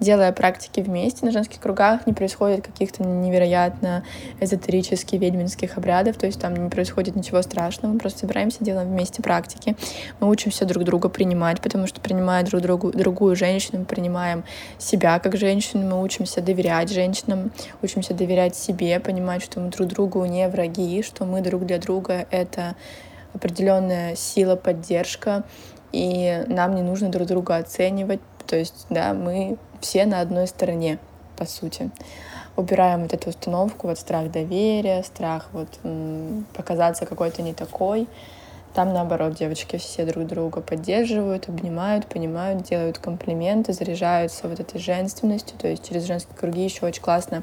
делая практики вместе на женских кругах, не происходит каких-то невероятно эзотерических, ведьминских обрядов, то есть там не происходит ничего страшного, мы просто собираемся, делаем вместе практики, мы учимся друг друга принимать, потому что принимая друг другу, другую женщину, мы принимаем себя как женщину, мы учимся доверять женщинам, учимся доверять себе, понимать, что мы друг другу не враги, что мы друг для друга — это определенная сила, поддержка, и нам не нужно друг друга оценивать, то есть, да, мы все на одной стороне, по сути. Убираем вот эту установку, вот страх доверия, страх вот показаться какой-то не такой. Там, наоборот, девочки все друг друга поддерживают, обнимают, понимают, делают комплименты, заряжаются вот этой женственностью. То есть через женские круги еще очень классно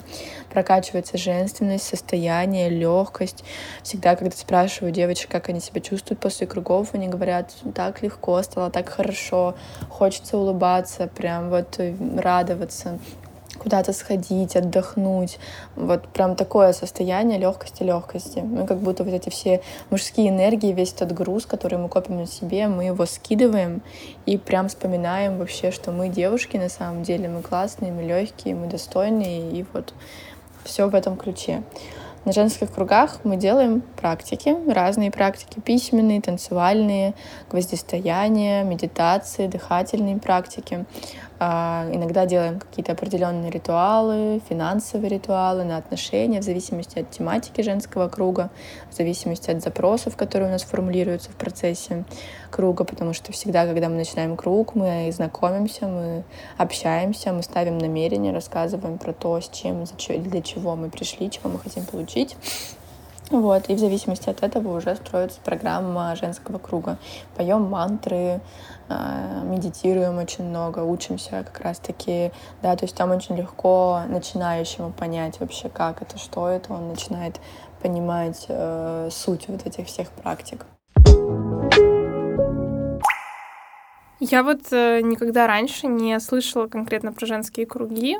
прокачивается женственность, состояние, легкость. Всегда, когда спрашиваю девочек, как они себя чувствуют после кругов, они говорят, так легко стало, так хорошо, хочется улыбаться, прям вот радоваться куда-то сходить, отдохнуть. Вот прям такое состояние легкости, легкости. Мы как будто вот эти все мужские энергии, весь этот груз, который мы копим на себе, мы его скидываем и прям вспоминаем вообще, что мы девушки на самом деле, мы классные, мы легкие, мы достойные, и вот все в этом ключе. На женских кругах мы делаем практики, разные практики, письменные, танцевальные, гвоздистояние, медитации, дыхательные практики. А, иногда делаем какие-то определенные ритуалы, финансовые ритуалы на отношения, в зависимости от тематики женского круга, в зависимости от запросов, которые у нас формулируются в процессе круга, потому что всегда, когда мы начинаем круг, мы знакомимся, мы общаемся, мы ставим намерения, рассказываем про то, с чем, для чего мы пришли, чего мы хотим получить. Вот, и в зависимости от этого уже строится программа женского круга. Поем мантры, а, медитируем очень много, учимся как раз-таки, да, то есть там очень легко начинающему понять вообще, как это, что это, он начинает понимать э, суть вот этих всех практик. Я вот э, никогда раньше не слышала конкретно про женские круги.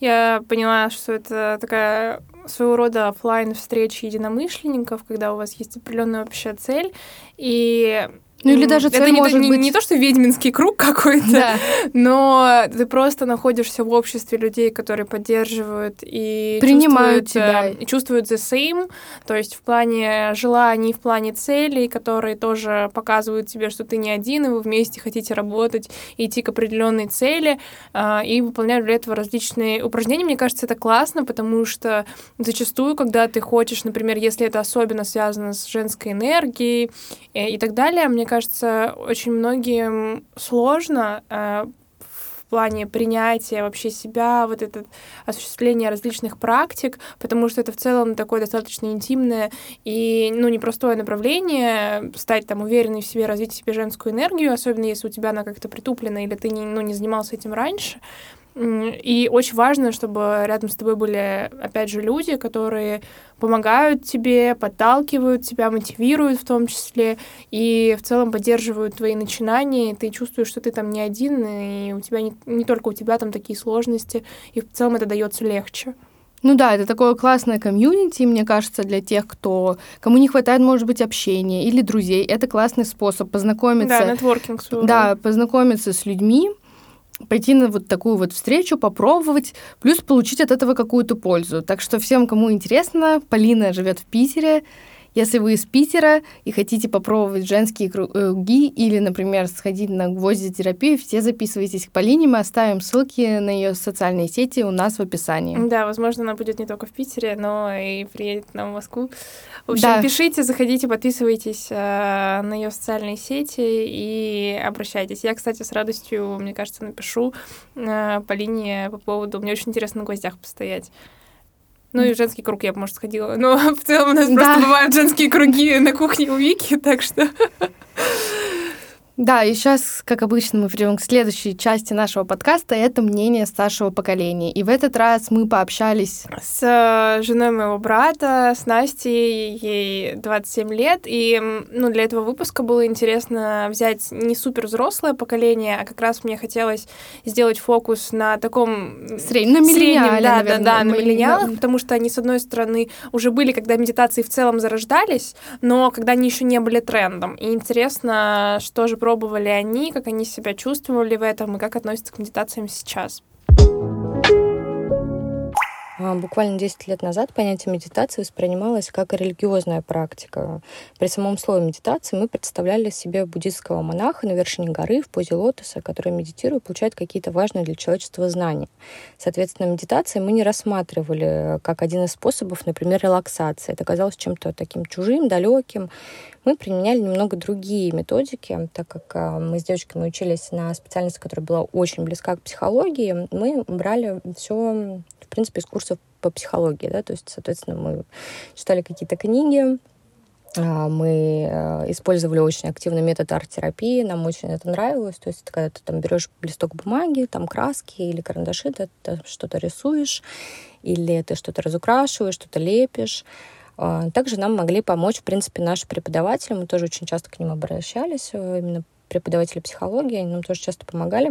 Я поняла, что это такая своего рода офлайн встречи единомышленников, когда у вас есть определенная общая цель, и ну или даже цель это может не, быть... не то, что ведьминский круг какой-то, да. но ты просто находишься в обществе людей, которые поддерживают и принимают чувствуют, тебя. и чувствуют the same, то есть в плане желаний, в плане целей, которые тоже показывают тебе, что ты не один, и вы вместе хотите работать и идти к определенной цели, а, и выполнять для этого различные упражнения. Мне кажется, это классно, потому что зачастую, когда ты хочешь, например, если это особенно связано с женской энергией и, и так далее, мне кажется, очень многим сложно э, в плане принятия вообще себя, вот это осуществление различных практик, потому что это в целом такое достаточно интимное и, ну, непростое направление, стать там уверенной в себе, развить в себе женскую энергию, особенно если у тебя она как-то притуплена или ты не, ну, не занимался этим раньше. И очень важно, чтобы рядом с тобой были, опять же, люди, которые помогают тебе, подталкивают тебя, мотивируют в том числе, и в целом поддерживают твои начинания, и ты чувствуешь, что ты там не один, и у тебя не, не только у тебя там такие сложности, и в целом это дается легче. Ну да, это такое классное комьюнити, мне кажется, для тех, кто кому не хватает, может быть, общения или друзей. Это классный способ познакомиться. Да, нетворкинг. Да, познакомиться с людьми, пойти на вот такую вот встречу, попробовать, плюс получить от этого какую-то пользу. Так что всем, кому интересно, Полина живет в Питере, Если вы из Питера и хотите попробовать женские круги или, например, сходить на гвоздитерапию, все записывайтесь к Полине, мы оставим ссылки на ее социальные сети у нас в описании. Да, возможно, она будет не только в Питере, но и приедет нам в Москву. В общем, да. пишите, заходите, подписывайтесь э, на ее социальные сети и обращайтесь. Я, кстати, с радостью, мне кажется, напишу э, Полине по поводу... Мне очень интересно на гвоздях постоять. Ну и в женский круг я бы, может, сходила. Но в целом у нас да. просто бывают женские круги на кухне у Вики, так что... Да, и сейчас, как обычно, мы придем к следующей части нашего подкаста. Это мнение старшего поколения. И в этот раз мы пообщались с э, женой моего брата, с Настей, ей 27 лет. И ну, для этого выпуска было интересно взять не супер взрослое поколение, а как раз мне хотелось сделать фокус на таком среднем, на среднем да, наверное, да, да, на миллениалах, потому что они, с одной стороны, уже были, когда медитации в целом зарождались, но когда они еще не были трендом. И интересно, что же про пробовали они, как они себя чувствовали в этом и как относятся к медитациям сейчас. Буквально 10 лет назад понятие медитации воспринималось как религиозная практика. При самом слове медитации мы представляли себе буддийского монаха на вершине горы в позе лотоса, который, медитируя, получает какие-то важные для человечества знания. Соответственно, медитации мы не рассматривали как один из способов, например, релаксации. Это казалось чем-то таким чужим, далеким. Мы применяли немного другие методики, так как а, мы с девочками учились на специальности, которая была очень близка к психологии. Мы брали все принципе, из курсов по психологии, да, то есть, соответственно, мы читали какие-то книги, а, мы э, использовали очень активный метод арт-терапии, нам очень это нравилось. То есть, когда ты там берешь листок бумаги, там краски или карандаши, ты, ты что-то рисуешь, или ты что-то разукрашиваешь, что-то лепишь. А, также нам могли помочь, в принципе, наши преподаватели. Мы тоже очень часто к ним обращались, э, именно преподаватели психологии, они нам тоже часто помогали.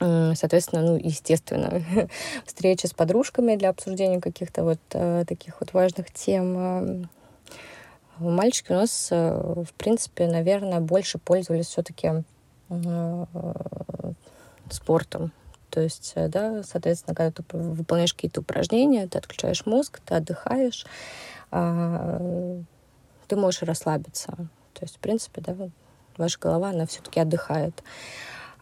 Соответственно, ну, естественно, встречи с подружками для обсуждения каких-то вот э, таких вот важных тем. Мальчики у нас, э, в принципе, наверное, больше пользовались все-таки э, спортом. То есть, да, соответственно, когда ты выполняешь какие-то упражнения, ты отключаешь мозг, ты отдыхаешь, э, ты можешь расслабиться. То есть, в принципе, да, ваша голова, она все-таки отдыхает.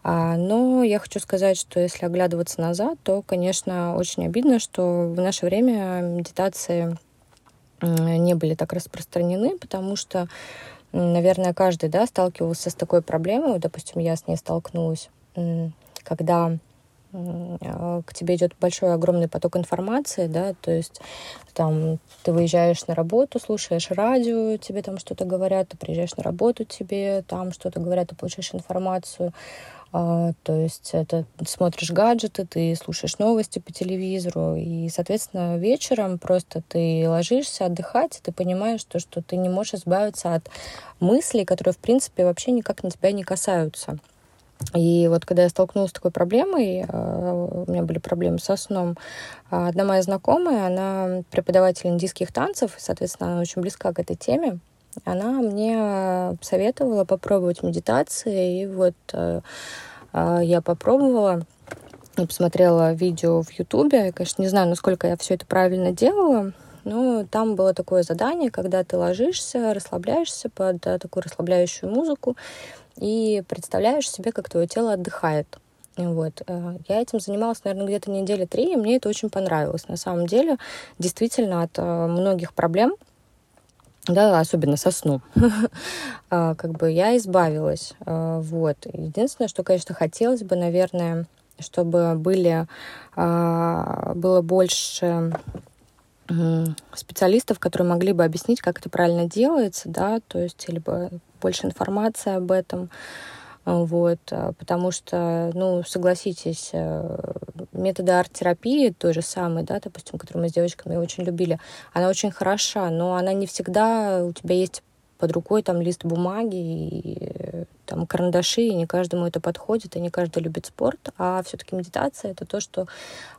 А, но я хочу сказать, что если оглядываться назад, то, конечно, очень обидно, что в наше время медитации не были так распространены, потому что, наверное, каждый да, сталкивался с такой проблемой. Допустим, я с ней столкнулась, когда к тебе идет большой огромный поток информации, да, то есть там ты выезжаешь на работу, слушаешь радио, тебе там что-то говорят, ты приезжаешь на работу, тебе там что-то говорят, ты получаешь информацию, а, то есть это смотришь гаджеты, ты слушаешь новости по телевизору, и, соответственно, вечером просто ты ложишься отдыхать, и ты понимаешь то, что ты не можешь избавиться от мыслей, которые, в принципе, вообще никак на тебя не касаются. И вот когда я столкнулась с такой проблемой, а, у меня были проблемы со сном, а, одна моя знакомая, она преподаватель индийских танцев, и, соответственно, она очень близка к этой теме она мне советовала попробовать медитации, и вот э, э, я попробовала, посмотрела видео в Ютубе. Я, конечно, не знаю, насколько я все это правильно делала, но там было такое задание, когда ты ложишься, расслабляешься под э, такую расслабляющую музыку и представляешь себе, как твое тело отдыхает. Вот. Я этим занималась, наверное, где-то недели три, и мне это очень понравилось. На самом деле, действительно, от многих проблем, да, особенно со сном, а, как бы я избавилась. Вот. Единственное, что, конечно, хотелось бы, наверное, чтобы были, было больше специалистов, которые могли бы объяснить, как это правильно делается, да, то есть, либо больше информации об этом, вот, а, потому что, ну, согласитесь, э, методы арт-терапии, той же самой, да, допустим, которую мы с девочками очень любили, она очень хороша, но она не всегда у тебя есть под рукой там лист бумаги и там карандаши, и не каждому это подходит, и не каждый любит спорт, а все-таки медитация это то, что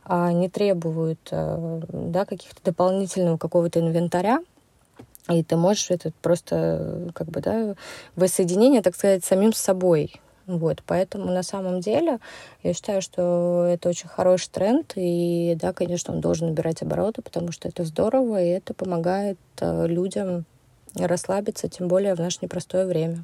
а, не требует а, да, каких-то дополнительного какого-то инвентаря, и ты можешь это просто, как бы, да, воссоединение, так сказать, самим собой. Вот, поэтому на самом деле я считаю, что это очень хороший тренд, и да, конечно, он должен набирать обороты, потому что это здорово, и это помогает э, людям расслабиться, тем более в наше непростое время.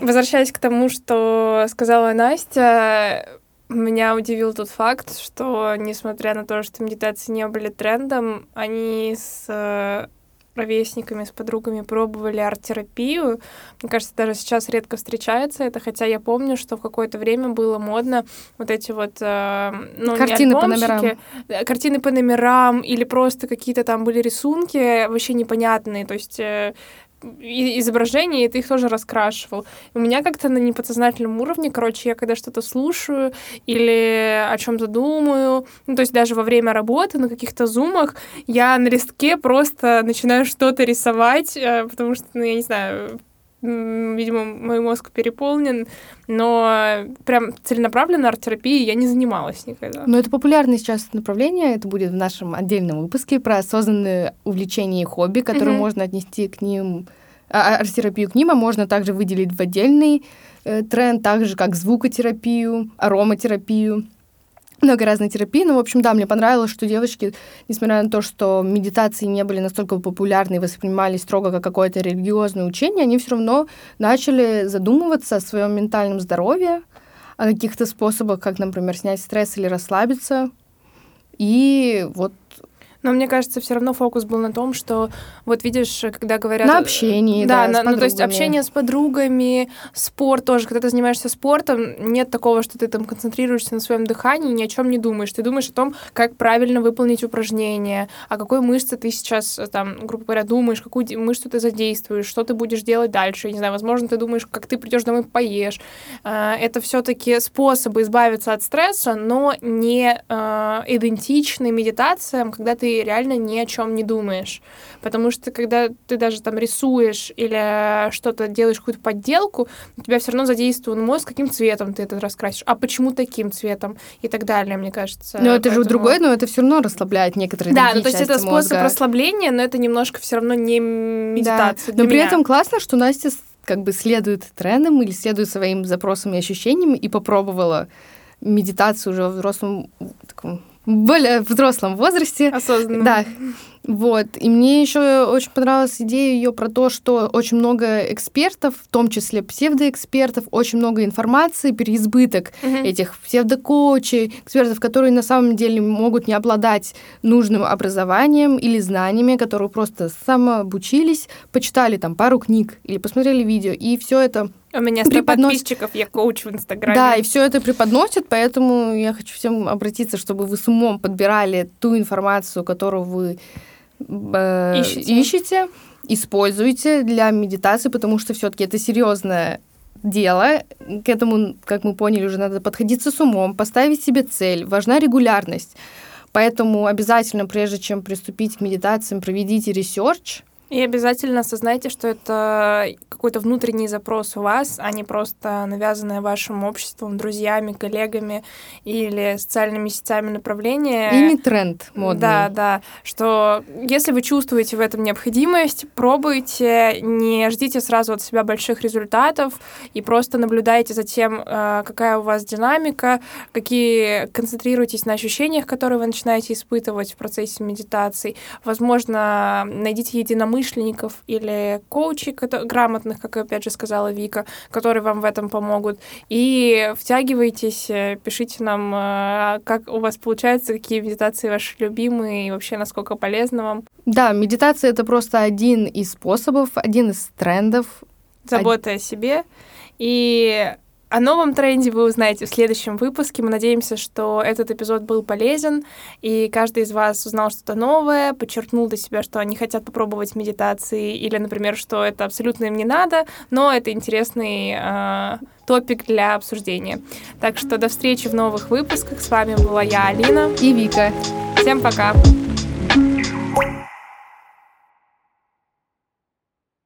Возвращаясь к тому, что сказала Настя, меня удивил тот факт, что, несмотря на то, что медитации не были трендом, они с э, ровесниками, с подругами пробовали арт-терапию. Мне кажется, даже сейчас редко встречается это, хотя я помню, что в какое-то время было модно вот эти вот... Э, ну, картины по номерам. Э, картины по номерам или просто какие-то там были рисунки вообще непонятные. То есть изображения, и ты их тоже раскрашивал. У меня как-то на неподсознательном уровне, короче, я когда что-то слушаю или о чем-то думаю, ну, то есть даже во время работы на каких-то зумах, я на листке просто начинаю что-то рисовать, э, потому что, ну, я не знаю, видимо, мой мозг переполнен, но прям целенаправленно арт-терапией я не занималась никогда. Но это популярное сейчас направление, это будет в нашем отдельном выпуске про осознанное увлечение и хобби, которые mm-hmm. можно отнести к ним, а, а, арт-терапию к ним, а можно также выделить в отдельный э, тренд, так же как звукотерапию, ароматерапию много разной терапии. Ну, в общем, да, мне понравилось, что девочки, несмотря на то, что медитации не были настолько популярны и воспринимались строго как какое-то религиозное учение, они все равно начали задумываться о своем ментальном здоровье, о каких-то способах, как, например, снять стресс или расслабиться. И вот но мне кажется, все равно фокус был на том, что вот видишь, когда говорят... На общении, да, да на, ну то есть общение с подругами, спорт тоже. Когда ты занимаешься спортом, нет такого, что ты там концентрируешься на своем дыхании, ни о чем не думаешь. Ты думаешь о том, как правильно выполнить упражнение, о какой мышце ты сейчас, там, грубо говоря, думаешь, какую мышцу ты задействуешь, что ты будешь делать дальше. Я не знаю, возможно, ты думаешь, как ты придешь домой поешь. А, это все-таки способы избавиться от стресса, но не а, идентичны медитациям, когда ты ты реально ни о чем не думаешь. Потому что когда ты даже там рисуешь или что-то делаешь, какую-то подделку, у тебя все равно задействован мозг, каким цветом ты это раскрасишь, а почему таким цветом и так далее, мне кажется. Но это Поэтому... же другое, но это все равно расслабляет некоторые Да, ну то есть это способ мозга. расслабления, но это немножко все равно не медитация. Да. Но при меня. этом классно, что Настя как бы следует трендам или следует своим запросам и ощущениям и попробовала медитацию уже в взрослом таком более взрослом возрасте. Осознанно. Да. Вот. И мне еще очень понравилась идея ее про то, что очень много экспертов, в том числе псевдоэкспертов, очень много информации, переизбыток угу. этих псевдокоучей, экспертов, которые на самом деле могут не обладать нужным образованием или знаниями, которые просто самообучились, почитали там пару книг или посмотрели видео, и все это у меня 100 преподнос... подписчиков, я коуч в Инстаграме. Да, и все это преподносит, поэтому я хочу всем обратиться, чтобы вы с умом подбирали ту информацию, которую вы э, ищете. ищете, используйте для медитации, потому что все-таки это серьезное дело. К этому, как мы поняли, уже надо подходиться с умом, поставить себе цель. Важна регулярность. Поэтому обязательно, прежде чем приступить к медитациям, проведите research, и обязательно осознайте, что это какой-то внутренний запрос у вас, а не просто навязанное вашим обществом, друзьями, коллегами или социальными сетями направление. И не тренд модный. Да, да. Что если вы чувствуете в этом необходимость, пробуйте, не ждите сразу от себя больших результатов и просто наблюдайте за тем, э, какая у вас динамика, какие концентрируйтесь на ощущениях, которые вы начинаете испытывать в процессе медитации. Возможно, найдите единомышленников, единомышленников или коучей грамотных, как опять же сказала Вика, которые вам в этом помогут. И втягивайтесь, э, пишите нам, э, как у вас получается, какие медитации ваши любимые и вообще насколько полезно вам. Да, медитация это просто один из способов, один из трендов. Забота о себе. И о новом тренде вы узнаете в следующем выпуске. Мы надеемся, что этот эпизод был полезен, и каждый из вас узнал что-то новое, подчеркнул для себя, что они хотят попробовать медитации, или, например, что это абсолютно им не надо, но это интересный э, топик для обсуждения. Так что до встречи в новых выпусках. С вами была я, Алина. И Вика. Всем пока.